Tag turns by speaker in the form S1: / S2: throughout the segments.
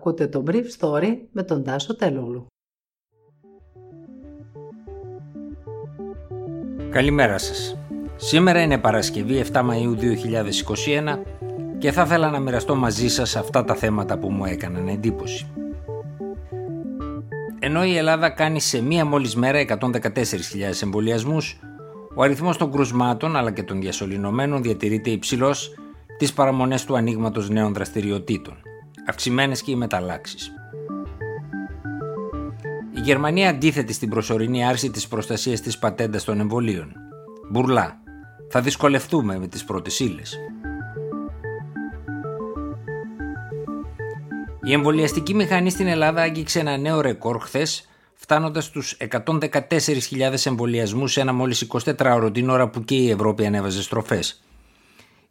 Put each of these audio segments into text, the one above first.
S1: Ακούτε το Brief Story με τον Τάσο Τελούλου.
S2: Καλημέρα σας. Σήμερα είναι Παρασκευή 7 Μαΐου 2021 και θα ήθελα να μοιραστώ μαζί σας αυτά τα θέματα που μου έκαναν εντύπωση. Ενώ η Ελλάδα κάνει σε μία μόλις μέρα 114.000 εμβολιασμούς, ο αριθμός των κρουσμάτων αλλά και των διασωληνωμένων διατηρείται υψηλός τις παραμονές του ανοίγματος νέων δραστηριοτήτων, αυξημένες και οι μεταλλάξεις. Η Γερμανία αντίθετη στην προσωρινή άρση της προστασίας της πατέντας των εμβολίων. Μπουρλά. Θα δυσκολευτούμε με τις πρώτες ύλες. Η εμβολιαστική μηχανή στην Ελλάδα άγγιξε ένα νέο ρεκόρ χθες, φτάνοντας στους 114.000 εμβολιασμούς σε ένα μόλις 24 ώρο την ώρα που και η Ευρώπη ανέβαζε στροφές.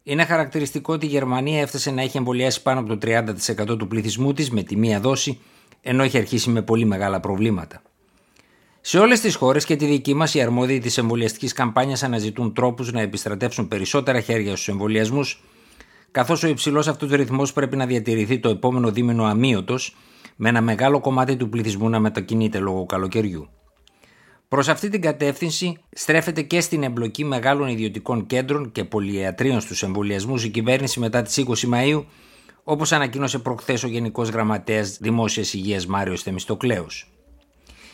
S2: Είναι χαρακτηριστικό ότι η Γερμανία έφτασε να έχει εμβολιάσει πάνω από το 30% του πληθυσμού της με τη μία δόση, ενώ έχει αρχίσει με πολύ μεγάλα προβλήματα. Σε όλες τις χώρες και τη δική μας, οι αρμόδιοι της εμβολιαστικής καμπάνιας αναζητούν τρόπους να επιστρατεύσουν περισσότερα χέρια στους εμβολιασμούς, καθώς ο υψηλός αυτός ρυθμός πρέπει να διατηρηθεί το επόμενο δίμηνο αμύωτος, με ένα μεγάλο κομμάτι του πληθυσμού να μετακινείται λόγω καλοκαιριού. Προς αυτή την κατεύθυνση στρέφεται και στην εμπλοκή μεγάλων ιδιωτικών κέντρων και πολυιατρίων στους εμβολιασμούς η κυβέρνηση μετά τις 20 Μαου, όπως ανακοίνωσε προχθές ο Γενικός Γραμματέας Δημόσιας Υγείας Μάριος Θεμιστοκλέου.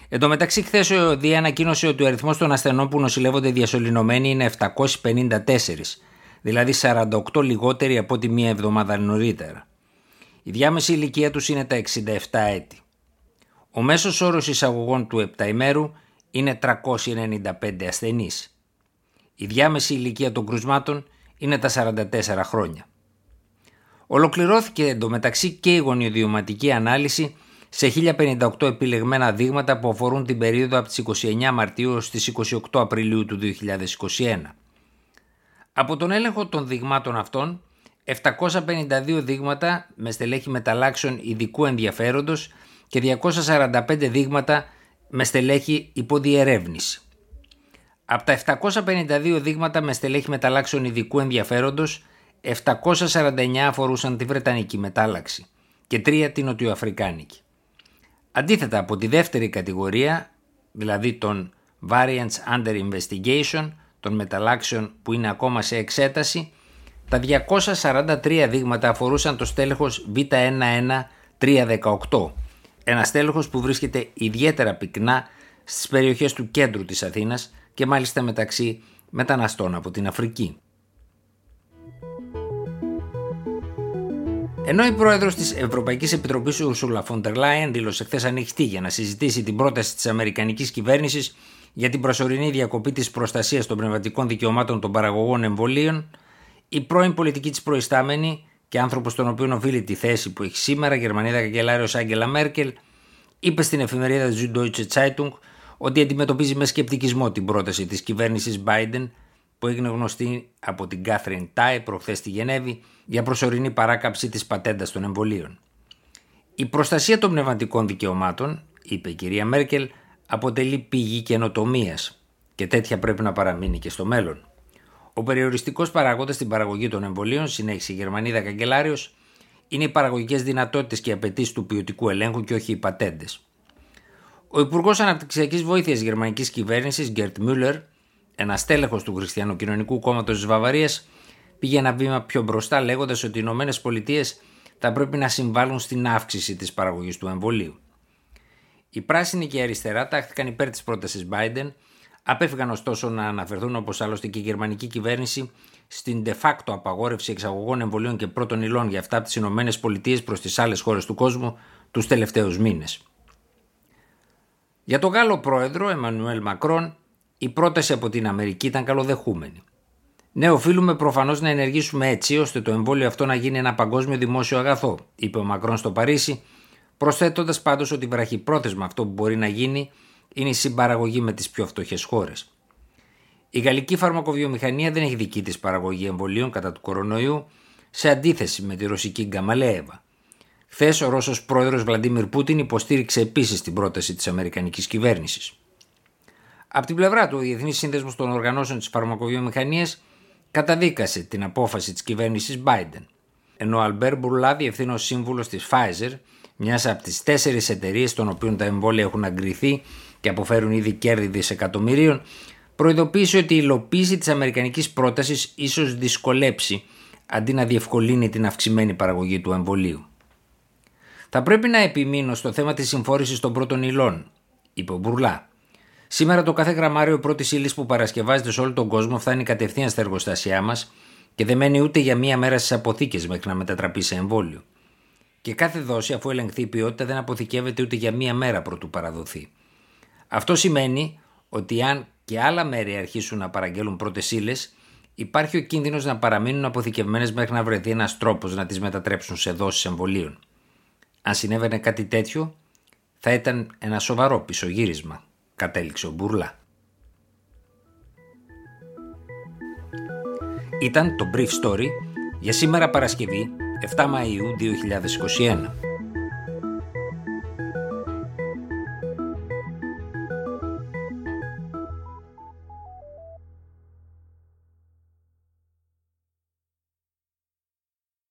S2: Εν τω μεταξύ, χθες ο ΔΙ ανακοίνωσε ότι ο αριθμός των ασθενών που νοσηλεύονται διασωληνωμένοι είναι 754, δηλαδή 48 λιγότεροι από τη μία εβδομάδα νωρίτερα. Η διάμεση ηλικία τους είναι τα 67 έτη. Ο μέσος όρος εισαγωγών του 7 ημέρου είναι 395 ασθενείς. Η διάμεση ηλικία των κρουσμάτων είναι τα 44 χρόνια. Ολοκληρώθηκε εντωμεταξύ και η γονιοδιωματική ανάλυση σε 1058 επιλεγμένα δείγματα που αφορούν την περίοδο από τις 29 Μαρτίου στις 28 Απριλίου του 2021. Από τον έλεγχο των δειγμάτων αυτών, 752 δείγματα με στελέχη μεταλλάξεων ειδικού ενδιαφέροντος και 245 δείγματα με στελέχη υποδιερεύνηση. Από τα 752 δείγματα με στελέχη μεταλλάξεων ειδικού ενδιαφέροντος, 749 αφορούσαν τη Βρετανική μετάλλαξη και 3 την Νοτιοαφρικάνικη. Αντίθετα από τη δεύτερη κατηγορία, δηλαδή των Variants Under Investigation, των μεταλλάξεων που είναι ακόμα σε εξέταση, τα 243 δείγματα αφορούσαν το στέλεχος V11318 ένας στέλεχος που βρίσκεται ιδιαίτερα πυκνά στις περιοχές του κέντρου της Αθήνας και μάλιστα μεταξύ μεταναστών από την Αφρική. Ενώ η πρόεδρος της Ευρωπαϊκής Επιτροπής, Ursula von der Leyen, δήλωσε χθες ανοιχτή για να συζητήσει την πρόταση της Αμερικανικής κυβέρνησης για την προσωρινή διακοπή της προστασίας των πνευματικών δικαιωμάτων των παραγωγών εμβολίων, η πρώην πολιτική της προϊστάμενη και άνθρωπος στον οποίο οφείλει τη θέση που έχει σήμερα, Γερμανίδα καγκελάριος Άγγελα Μέρκελ, είπε στην εφημερίδα Süddeutsche Zeitung ότι αντιμετωπίζει με σκεπτικισμό την πρόταση της κυβέρνησης Biden που έγινε γνωστή από την Κάθριν Τάι προχθές στη Γενέβη για προσωρινή παράκαψη της πατέντας των εμβολίων. Η προστασία των πνευματικών δικαιωμάτων, είπε η κυρία Μέρκελ, αποτελεί πηγή καινοτομίας και τέτοια πρέπει να παραμείνει και στο μέλλον. Ο περιοριστικός παράγοντας στην παραγωγή των εμβολίων, συνέχισε η Γερμανίδα Καγκελάριος, είναι οι παραγωγικές δυνατότητες και απαιτήσεις του ποιοτικού ελέγχου και όχι οι πατέντες. Ο Υπουργός Αναπτυξιακής Βοήθειας Γερμανικής Κυβέρνησης, Γκέρτ Μούλερ, ένας τέλεχο του Χριστιανοκοινωνικού Κόμματος της Βαβαρίας, πήγε ένα βήμα πιο μπροστά λέγοντας ότι οι Ηνωμένες Πολιτείες θα πρέπει να συμβάλλουν στην αύξηση της παραγωγής του εμβολίου. Οι πράσινοι και οι αριστερά τάχθηκαν υπέρ της πρότασης Biden Απέφυγαν ωστόσο να αναφερθούν όπως άλλωστε και η γερμανική κυβέρνηση στην de facto απαγόρευση εξαγωγών εμβολίων και πρώτων υλών για αυτά από τις ΗΠΑ προς τις άλλες χώρες του κόσμου τους τελευταίους μήνες. Για τον Γάλλο πρόεδρο Εμμανουέλ Μακρόν, η πρόταση από την Αμερική ήταν καλοδεχούμενη. Ναι, οφείλουμε προφανώς να ενεργήσουμε έτσι ώστε το εμβόλιο αυτό να γίνει ένα παγκόσμιο δημόσιο αγαθό, είπε ο Μακρόν στο Παρίσι, προσθέτοντας πάντως ότι βραχυπρόθεσμα αυτό που μπορεί να γίνει είναι η συμπαραγωγή με τις πιο φτωχές χώρες. Η γαλλική φαρμακοβιομηχανία δεν έχει δική της παραγωγή εμβολίων κατά του κορονοϊού, σε αντίθεση με τη ρωσική Γκαμαλέεβα. Χθες ο Ρώσος πρόεδρος Βλαντίμιρ Πούτιν υποστήριξε επίσης την πρόταση της Αμερικανικής κυβέρνησης. Από την πλευρά του, ο Διεθνής Σύνδεσμος των Οργανώσεων της Φαρμακοβιομηχανίας καταδίκασε την απόφαση της κυβέρνησης Biden. ενώ ο Αλμπέρ Μπουρλά, διευθύνω σύμβουλος της Pfizer, μιας από τις τέσσερις εταιρείες των οποίων τα εμβόλια έχουν αγκριθεί και αποφέρουν ήδη κέρδη δισεκατομμυρίων, προειδοποίησε ότι η υλοποίηση της αμερικανικής πρότασης ίσως δυσκολέψει αντί να διευκολύνει την αυξημένη παραγωγή του εμβολίου. Θα πρέπει να επιμείνω στο θέμα της συμφόρησης των πρώτων υλών, είπε ο Μπουρλά. Σήμερα το κάθε γραμμάριο πρώτης ύλης που παρασκευάζεται σε όλο τον κόσμο φτάνει κατευθείαν στα εργοστάσια μας και δεν μένει ούτε για μία μέρα στις αποθήκες μέχρι να μετατραπεί σε εμβόλιο. Και κάθε δόση, αφού ελεγχθεί η ποιότητα, δεν αποθηκεύεται ούτε για μία μέρα προτού παραδοθεί. Αυτό σημαίνει ότι αν και άλλα μέρη αρχίσουν να παραγγέλουν πρώτες ύλες, υπάρχει ο κίνδυνος να παραμείνουν αποθηκευμένες μέχρι να βρεθεί ένας τρόπος να τις μετατρέψουν σε δόσεις εμβολίων. Αν συνέβαινε κάτι τέτοιο, θα ήταν ένα σοβαρό πισωγύρισμα, κατέληξε ο Μπουρλά. Ήταν το Brief Story για σήμερα Παρασκευή 7 Μαΐου 2021.